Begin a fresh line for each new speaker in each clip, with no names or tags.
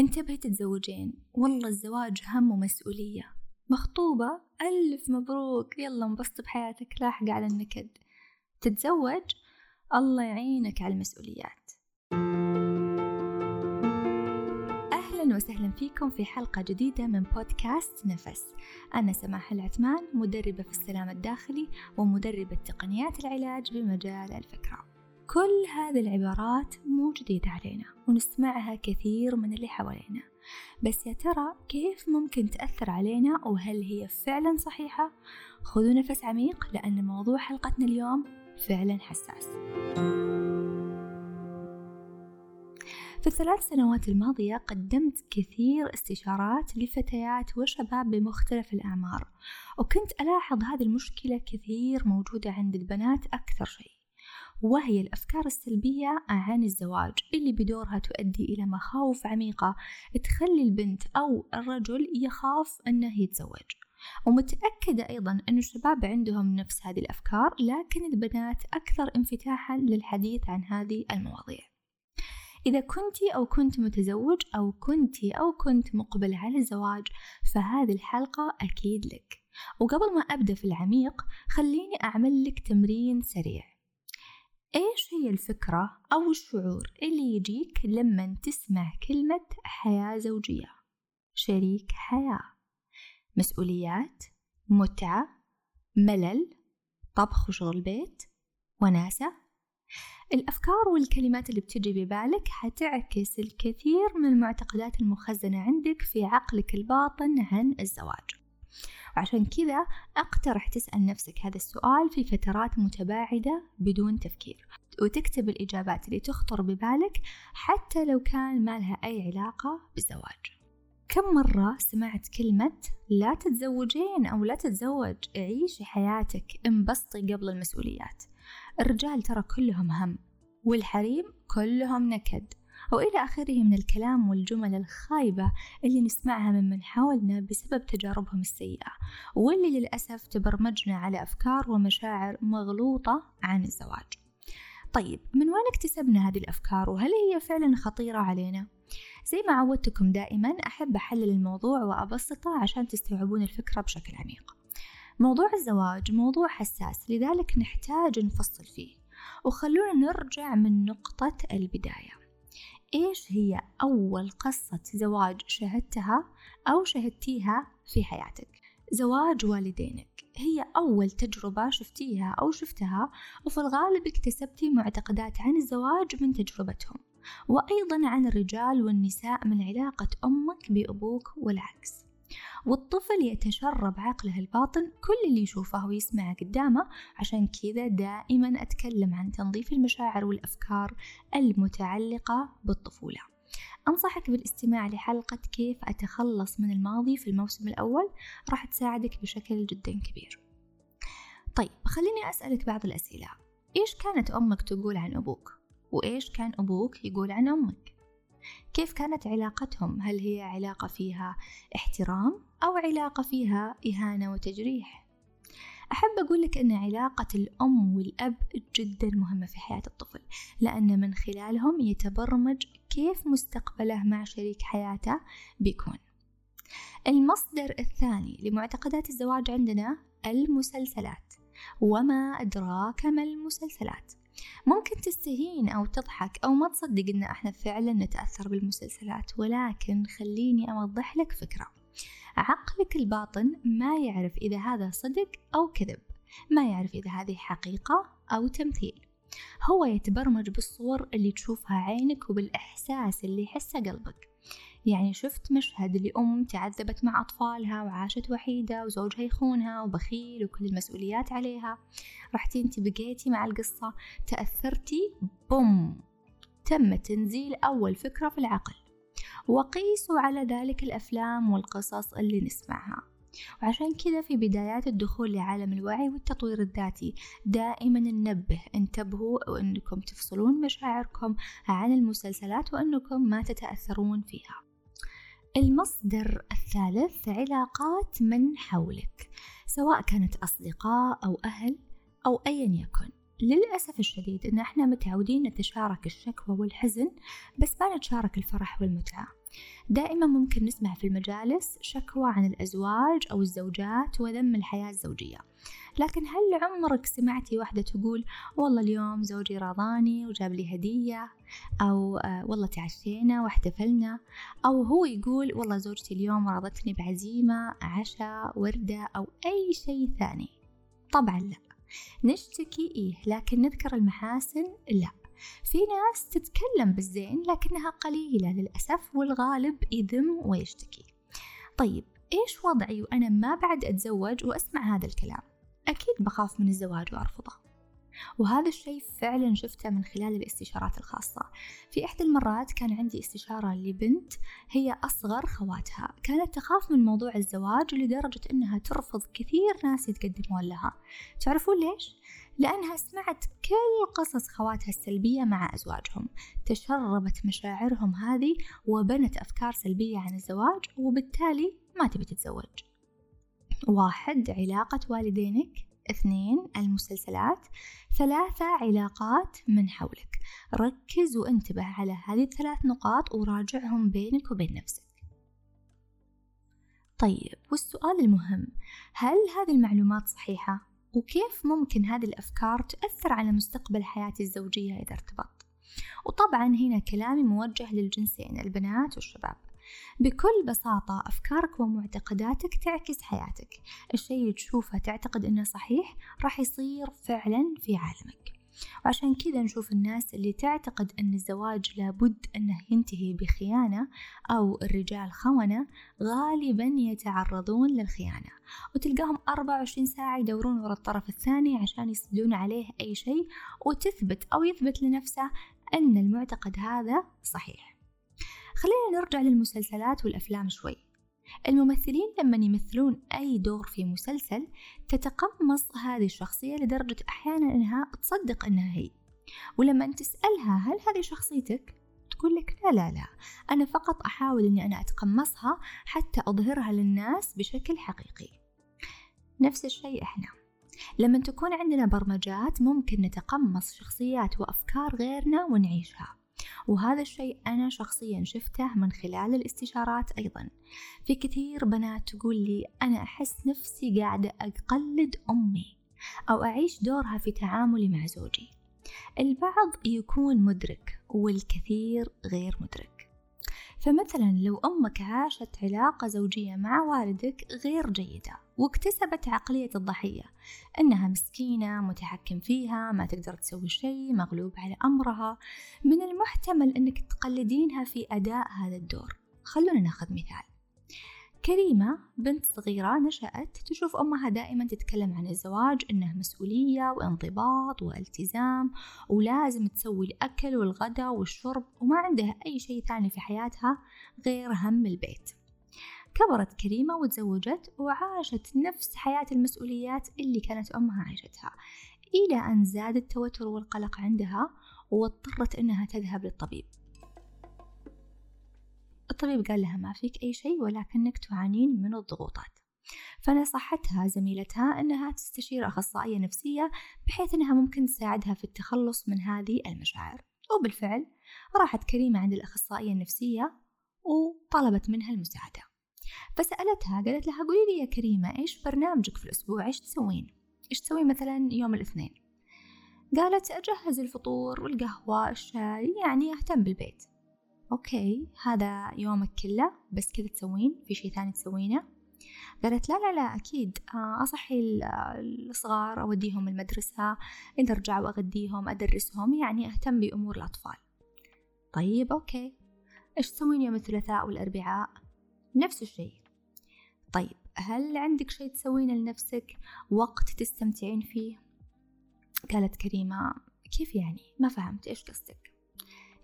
انتبهي تتزوجين والله الزواج هم ومسؤولية. مخطوبة؟ ألف مبروك. يلا انبسط بحياتك. لاحقة على النكد. تتزوج؟ الله يعينك على المسؤوليات. أهلا وسهلا فيكم في حلقة جديدة من بودكاست نفس. أنا سماح العثمان مدربة في السلام الداخلي ومدربة تقنيات العلاج بمجال الفكرة. كل هذه العبارات مو جديدة علينا ونسمعها كثير من اللي حوالينا. بس يا ترى كيف ممكن تأثر علينا وهل هي فعلا صحيحة؟ خذوا نفس عميق لأن موضوع حلقتنا اليوم فعلا حساس. في الثلاث سنوات الماضية قدمت كثير استشارات لفتيات وشباب بمختلف الأعمار وكنت ألاحظ هذه المشكلة كثير موجودة عند البنات أكثر شيء. وهي الأفكار السلبية عن الزواج اللي بدورها تؤدي إلى مخاوف عميقة تخلي البنت أو الرجل يخاف أنه يتزوج. ومتأكدة أيضا أن الشباب عندهم نفس هذه الأفكار لكن البنات أكثر انفتاحا للحديث عن هذه المواضيع. إذا كنت أو كنت متزوج أو كنت أو كنت مقبل على الزواج فهذه الحلقة أكيد لك. وقبل ما أبدأ في العميق خليني أعمل لك تمرين سريع. إيش هي الفكرة أو الشعور اللي يجيك لما تسمع كلمة حياة زوجية؟ شريك حياة. مسؤوليات متعة ملل طبخ وشغل بيت وناسة. الأفكار والكلمات اللي بتجي ببالك حتعكس الكثير من المعتقدات المخزنة عندك في عقلك الباطن عن الزواج. وعشان كذا أقترح تسأل نفسك هذا السؤال في فترات متباعدة بدون تفكير وتكتب الإجابات اللي تخطر ببالك حتى لو كان ما لها أي علاقة بالزواج. كم مرة سمعت كلمة لا تتزوجين أو لا تتزوج عيشي حياتك انبسطي قبل المسؤوليات؟ الرجال ترى كلهم هم والحريم كلهم نكد. وإلى آخره من الكلام والجمل الخايبة اللي نسمعها من من حولنا بسبب تجاربهم السيئة. واللي للأسف تبرمجنا على أفكار ومشاعر مغلوطة عن الزواج. طيب من وين اكتسبنا هذه الأفكار؟ وهل هي فعلا خطيرة علينا؟ زي ما عودتكم دائما أحب أحلل الموضوع وأبسطه عشان تستوعبون الفكرة بشكل عميق. موضوع الزواج موضوع حساس لذلك نحتاج نفصل فيه. وخلونا نرجع من نقطة البداية. إيش هي أول قصة زواج شهدتها أو شهدتيها في حياتك؟ زواج والدينك هي أول تجربة شفتيها أو شفتها وفي الغالب اكتسبتي معتقدات عن الزواج من تجربتهم وأيضا عن الرجال والنساء من علاقة أمك بأبوك والعكس والطفل يتشرب عقله الباطن كل اللي يشوفه ويسمعه قدامه عشان كذا دائما أتكلم عن تنظيف المشاعر والأفكار المتعلقة بالطفولة أنصحك بالاستماع لحلقة كيف أتخلص من الماضي في الموسم الأول راح تساعدك بشكل جدا كبير طيب خليني أسألك بعض الأسئلة إيش كانت أمك تقول عن أبوك؟ وإيش كان أبوك يقول عن أمك؟ كيف كانت علاقتهم؟ هل هي علاقة فيها احترام أو علاقة فيها إهانة وتجريح؟ أحب أقول لك أن علاقة الأم والأب جدا مهمة في حياة الطفل لأن من خلالهم يتبرمج كيف مستقبله مع شريك حياته بيكون. المصدر الثاني لمعتقدات الزواج عندنا المسلسلات وما أدراك ما المسلسلات؟ ممكن تستهين أو تضحك أو ما تصدق إن إحنا فعلا نتأثر بالمسلسلات ولكن خليني أوضح لك فكرة. عقلك الباطن ما يعرف إذا هذا صدق أو كذب ما يعرف إذا هذه حقيقة أو تمثيل. هو يتبرمج بالصور اللي تشوفها عينك وبالإحساس اللي يحسه قلبك. يعني شفت مشهد لأم تعذبت مع أطفالها وعاشت وحيدة وزوجها يخونها وبخيل وكل المسؤوليات عليها. رحتي انت بقيتي مع القصة. تأثرتي بوم تم تنزيل أول فكرة في العقل. وقيسوا على ذلك الأفلام والقصص اللي نسمعها. وعشان كذا في بدايات الدخول لعالم الوعي والتطوير الذاتي دائما ننبه انتبهوا وانكم تفصلون مشاعركم عن المسلسلات وأنكم ما تتأثرون فيها. المصدر الثالث علاقات من حولك سواء كانت أصدقاء أو أهل أو أيا يكن. للأسف الشديد إن إحنا متعودين نتشارك الشكوى والحزن بس ما نتشارك الفرح والمتعة. دائما ممكن نسمع في المجالس شكوى عن الأزواج أو الزوجات وذم الحياة الزوجية. لكن هل عمرك سمعتي واحدة تقول والله اليوم زوجي راضاني وجاب لي هدية أو آه والله تعشينا واحتفلنا أو هو يقول والله زوجتي اليوم راضتني بعزيمة عشاء وردة أو أي شيء ثاني طبعا لا. نشتكي إيه لكن نذكر المحاسن لا. في ناس تتكلم بالزين لكنها قليلة للأسف والغالب يذم ويشتكي. طيب إيش وضعي وأنا ما بعد أتزوج وأسمع هذا الكلام؟ أكيد بخاف من الزواج وأرفضه. وهذا الشيء فعلا شفته من خلال الاستشارات الخاصة. في إحدى المرات كان عندي استشارة لبنت هي أصغر خواتها. كانت تخاف من موضوع الزواج لدرجة أنها ترفض كثير ناس يتقدمون لها. تعرفون ليش؟ لأنها سمعت كل قصص خواتها السلبية مع أزواجهم. تشربت مشاعرهم هذه وبنت أفكار سلبية عن الزواج وبالتالي ما تبي تتزوج. واحد علاقة والدينك. اثنين المسلسلات ثلاثة علاقات من حولك. ركز وانتبه على هذه الثلاث نقاط وراجعهم بينك وبين نفسك. طيب والسؤال المهم هل هذه المعلومات صحيحة؟ وكيف ممكن هذه الأفكار تؤثر على مستقبل حياتي الزوجية إذا ارتبط وطبعا هنا كلامي موجه للجنسين البنات والشباب. بكل بساطة أفكارك ومعتقداتك تعكس حياتك. الشيء تشوفه تعتقد أنه صحيح راح يصير فعلا في عالمك. وعشان كذا نشوف الناس اللي تعتقد أن الزواج لابد أنه ينتهي بخيانة أو الرجال خونة غالبا يتعرضون للخيانة. وتلقاهم 24 ساعة يدورون ورا الطرف الثاني عشان يسدون عليه أي شيء وتثبت أو يثبت لنفسه أن المعتقد هذا صحيح. خلينا نرجع للمسلسلات والأفلام شوي. الممثلين لما يمثلون أي دور في مسلسل تتقمص هذه الشخصية لدرجة أحيانا أنها تصدق أنها هي. ولما تسألها هل هذه شخصيتك؟ تقول لك لا لا لا. أنا فقط أحاول أني أنا أتقمصها حتى أظهرها للناس بشكل حقيقي. نفس الشيء إحنا. لما تكون عندنا برمجات ممكن نتقمص شخصيات وأفكار غيرنا ونعيشها. وهذا الشيء أنا شخصيا شفته من خلال الاستشارات أيضا. في كثير بنات تقول لي أنا أحس نفسي قاعدة أقلد أمي أو أعيش دورها في تعاملي مع زوجي. البعض يكون مدرك والكثير غير مدرك. فمثلا لو أمك عاشت علاقة زوجية مع والدك غير جيدة واكتسبت عقلية الضحية. أنها مسكينة متحكم فيها ما تقدر تسوي شيء مغلوب على أمرها. من المحتمل أنك تقلدينها في أداء هذا الدور. خلونا ناخذ مثال. كريمة بنت صغيرة نشأت تشوف أمها دائما تتكلم عن الزواج إنه مسؤولية وانضباط والتزام ولازم تسوي الأكل والغداء والشرب وما عندها أي شيء ثاني في حياتها غير هم البيت. كبرت كريمة وتزوجت وعاشت نفس حياة المسؤوليات اللي كانت أمها عاشتها إلى أن زاد التوتر والقلق عندها واضطرت أنها تذهب للطبيب. الطبيب قال لها ما فيك أي شيء ولكنك تعانين من الضغوطات. فنصحتها زميلتها أنها تستشير أخصائية نفسية بحيث أنها ممكن تساعدها في التخلص من هذه المشاعر. وبالفعل راحت كريمة عند الأخصائية النفسية وطلبت منها المساعدة. فسألتها قالت لها قولي لي يا كريمة إيش برنامجك في الأسبوع؟ إيش تسوين؟ إيش تسوين مثلا يوم الاثنين؟ قالت أجهز الفطور والقهوة الشاي يعني أهتم بالبيت. okay هذا يومك كله بس كذا تسوين؟ في شي ثاني تسوينه؟ قالت لا لا لا أكيد. آه، أصحي الصغار أوديهم المدرسة إذا رجعوا أغديهم أدرسهم يعني أهتم بأمور الأطفال. طيب okay. إيش تسوين يوم الثلاثاء والأربعاء؟ نفس الشيء. طيب هل عندك شيء تسوينه لنفسك؟ وقت تستمتعين فيه؟ قالت كريمة كيف يعني؟ ما فهمت إيش قصدك؟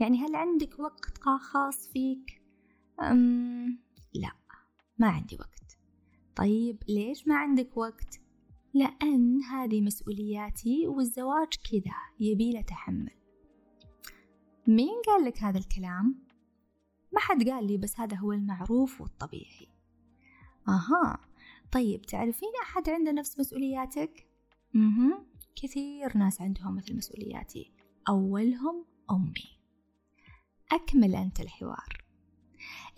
يعني هل عندك وقت خاص فيك؟ أم لا ما عندي وقت. طيب ليش ما عندك وقت؟ لأن هذه مسؤولياتي والزواج كذا يبيله تحمل. مين قال لك هذا الكلام؟ ما حد قال لي بس هذا هو المعروف والطبيعي أها طيب تعرفين أحد عنده نفس مسؤولياتك؟ مهم. كثير ناس عندهم مثل مسؤولياتي أولهم أمي أكمل أنت الحوار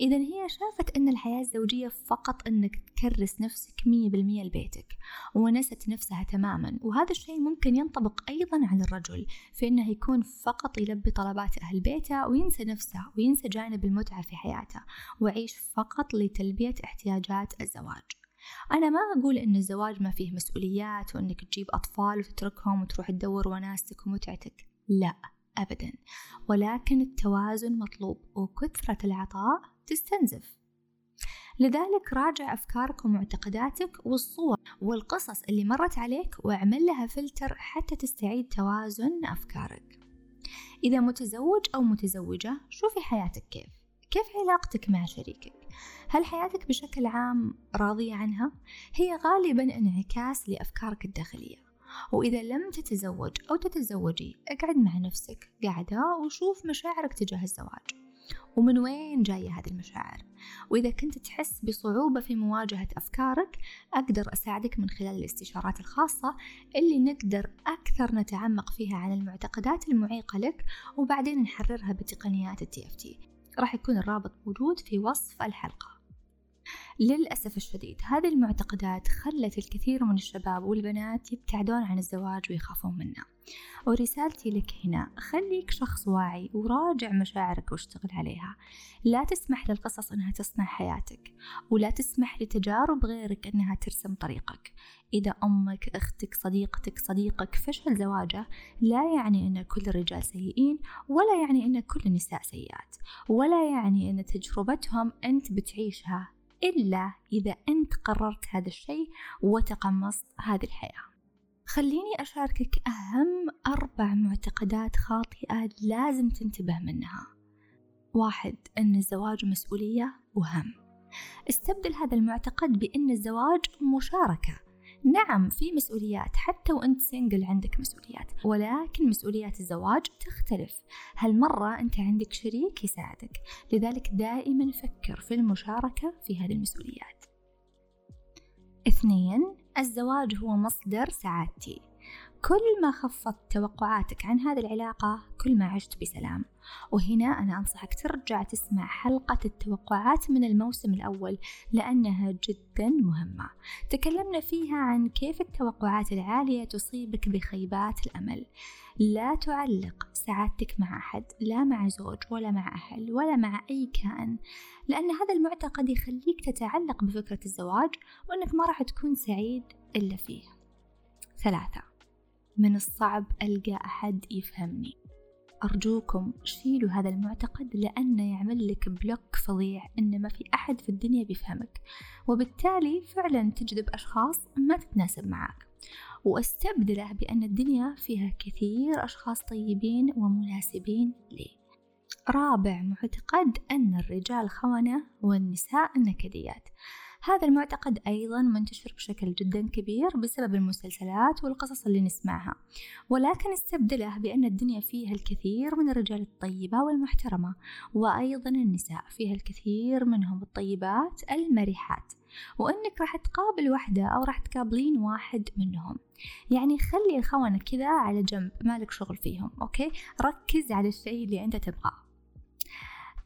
إذا هي شافت أن الحياة الزوجية فقط أنك تكرس نفسك مية بالمية لبيتك ونست نفسها تماما وهذا الشيء ممكن ينطبق أيضا على الرجل في أنه يكون فقط يلبي طلبات أهل بيته وينسى نفسه وينسى جانب المتعة في حياته ويعيش فقط لتلبية احتياجات الزواج. أنا ما أقول إن الزواج ما فيه مسؤوليات وإنك تجيب أطفال وتتركهم وتروح تدور وناستك ومتعتك لا. أبدا. ولكن التوازن مطلوب وكثرة العطاء تستنزف. لذلك راجع أفكارك ومعتقداتك والصور والقصص اللي مرت عليك واعمل لها فلتر حتى تستعيد توازن أفكارك. إذا متزوج أو متزوجة شوفي حياتك كيف. كيف علاقتك مع شريكك؟ هل حياتك بشكل عام راضية عنها؟ هي غالبا انعكاس لأفكارك الداخلية. وإذا لم تتزوج أو تتزوجي اقعد مع نفسك قاعدة وشوف مشاعرك تجاه الزواج. ومن وين جاية هذه المشاعر؟ وإذا كنت تحس بصعوبة في مواجهة أفكارك أقدر أساعدك من خلال الاستشارات الخاصة اللي نقدر أكثر نتعمق فيها عن المعتقدات المعيقة لك وبعدين نحررها بتقنيات التي اف تي راح يكون الرابط موجود في وصف الحلقة. للأسف الشديد هذه المعتقدات خلت الكثير من الشباب والبنات يبتعدون عن الزواج ويخافون منه. ورسالتي لك هنا خليك شخص واعي وراجع مشاعرك واشتغل عليها. لا تسمح للقصص إنها تصنع حياتك ولا تسمح لتجارب غيرك إنها ترسم طريقك. إذا أمك أختك صديقتك صديقك فشل زواجه لا يعني إن كل الرجال سيئين ولا يعني إن كل النساء سيئات. ولا يعني إن تجربتهم أنت بتعيشها إلا إذا أنت قررت هذا الشيء وتقمصت هذه الحياة. خليني أشاركك أهم أربع معتقدات خاطئة لازم تنتبه منها. واحد أن الزواج مسؤولية وهم. استبدل هذا المعتقد بأن الزواج مشاركة. نعم في مسؤوليات. حتى وأنت سنجل عندك مسؤوليات. ولكن مسؤوليات الزواج تختلف. هالمرة أنت عندك شريك يساعدك. لذلك دائما فكر في المشاركة في هذه المسؤوليات. اثنين الزواج هو مصدر سعادتي. كل ما خفضت توقعاتك عن هذه العلاقة كل ما عشت بسلام. وهنا أنا أنصحك ترجع تسمع حلقة التوقعات من الموسم الأول لأنها جدا مهمة. تكلمنا فيها عن كيف التوقعات العالية تصيبك بخيبات الأمل. لا تعلق سعادتك مع أحد لا مع زوج ولا مع أهل ولا مع أي كائن لأن هذا المعتقد يخليك تتعلق بفكرة الزواج وأنك ما راح تكون سعيد إلا فيه. ثلاثة. من الصعب ألقى أحد يفهمني. أرجوكم شيلوا هذا المعتقد لأنه يعمل لك بلوك فظيع إن ما في أحد في الدنيا بيفهمك وبالتالي فعلا تجذب أشخاص ما تتناسب معك وأستبدله بأن الدنيا فيها كثير أشخاص طيبين ومناسبين لي. رابع معتقد أن الرجال خونة والنساء نكديات. هذا المعتقد أيضا منتشر بشكل جدا كبير بسبب المسلسلات والقصص اللي نسمعها. ولكن استبدله بأن الدنيا فيها الكثير من الرجال الطيبة والمحترمة وأيضا النساء فيها الكثير منهم الطيبات المرحات. وأنك راح تقابل واحدة أو راح تقابلين واحد منهم. يعني خلي الخونة كذا على جنب مالك شغل فيهم أوكي؟ ركز على الشيء اللي أنت تبغاه.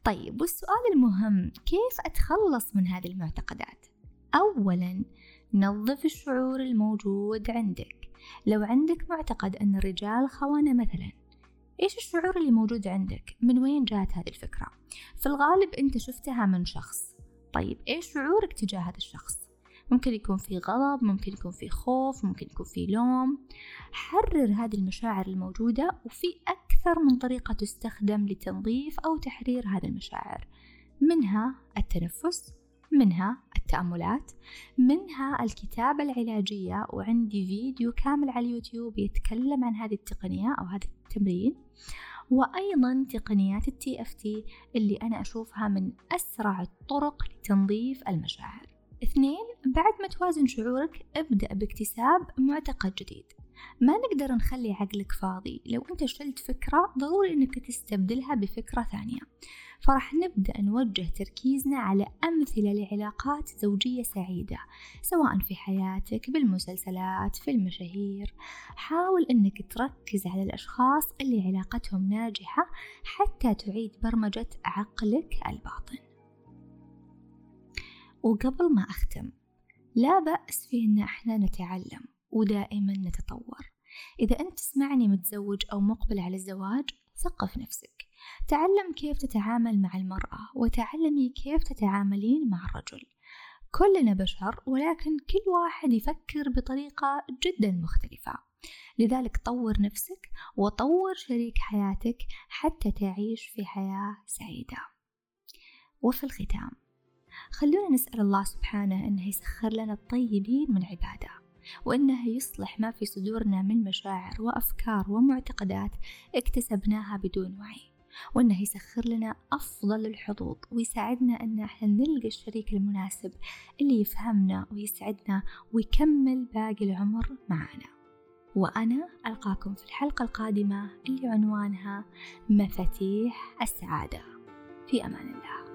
طيب والسؤال المهم كيف أتخلص من هذه المعتقدات؟ أولا نظف الشعور الموجود عندك لو عندك معتقد أن الرجال خونة مثلا إيش الشعور اللي موجود عندك؟ من وين جات هذه الفكرة؟ في الغالب أنت شفتها من شخص طيب إيش شعورك تجاه هذا الشخص؟ ممكن يكون في غضب ممكن يكون في خوف ممكن يكون في لوم حرر هذه المشاعر الموجودة وفي أكثر من طريقة تستخدم لتنظيف أو تحرير هذه المشاعر. منها التنفس منها التأملات منها الكتابة العلاجية. وعندي فيديو كامل على اليوتيوب يتكلم عن هذه التقنية أو هذا التمرين. وأيضا تقنيات التي إف تي اللي أنا أشوفها من أسرع الطرق لتنظيف المشاعر. اثنين بعد ما توازن شعورك ابدأ باكتساب معتقد جديد. ما نقدر نخلي عقلك فاضي. لو أنت شلت فكرة ضروري إنك تستبدلها بفكرة ثانية. فرح نبدأ نوجه تركيزنا على أمثلة لعلاقات زوجية سعيدة سواء في حياتك بالمسلسلات في المشاهير. حاول أنك تركز على الأشخاص اللي علاقتهم ناجحة حتى تعيد برمجة عقلك الباطن. وقبل ما أختم لا بأس في إن إحنا نتعلم. ودائما نتطور. إذا أنت تسمعني متزوج أو مقبل على الزواج ثقف نفسك. تعلم كيف تتعامل مع المرأة وتعلمي كيف تتعاملين مع الرجل. كلنا بشر ولكن كل واحد يفكر بطريقة جدا مختلفة. لذلك طور نفسك وطور شريك حياتك حتى تعيش في حياة سعيدة. وفي الختام خلونا نسأل الله سبحانه أنه يسخر لنا الطيبين من عباده. وأنه يصلح ما في صدورنا من مشاعر وأفكار ومعتقدات اكتسبناها بدون وعي وأنه يسخر لنا أفضل الحظوظ ويساعدنا أن إحنا نلقى الشريك المناسب اللي يفهمنا ويسعدنا ويكمل باقي العمر معنا. وأنا ألقاكم في الحلقة القادمة اللي عنوانها مفاتيح السعادة. في أمان الله.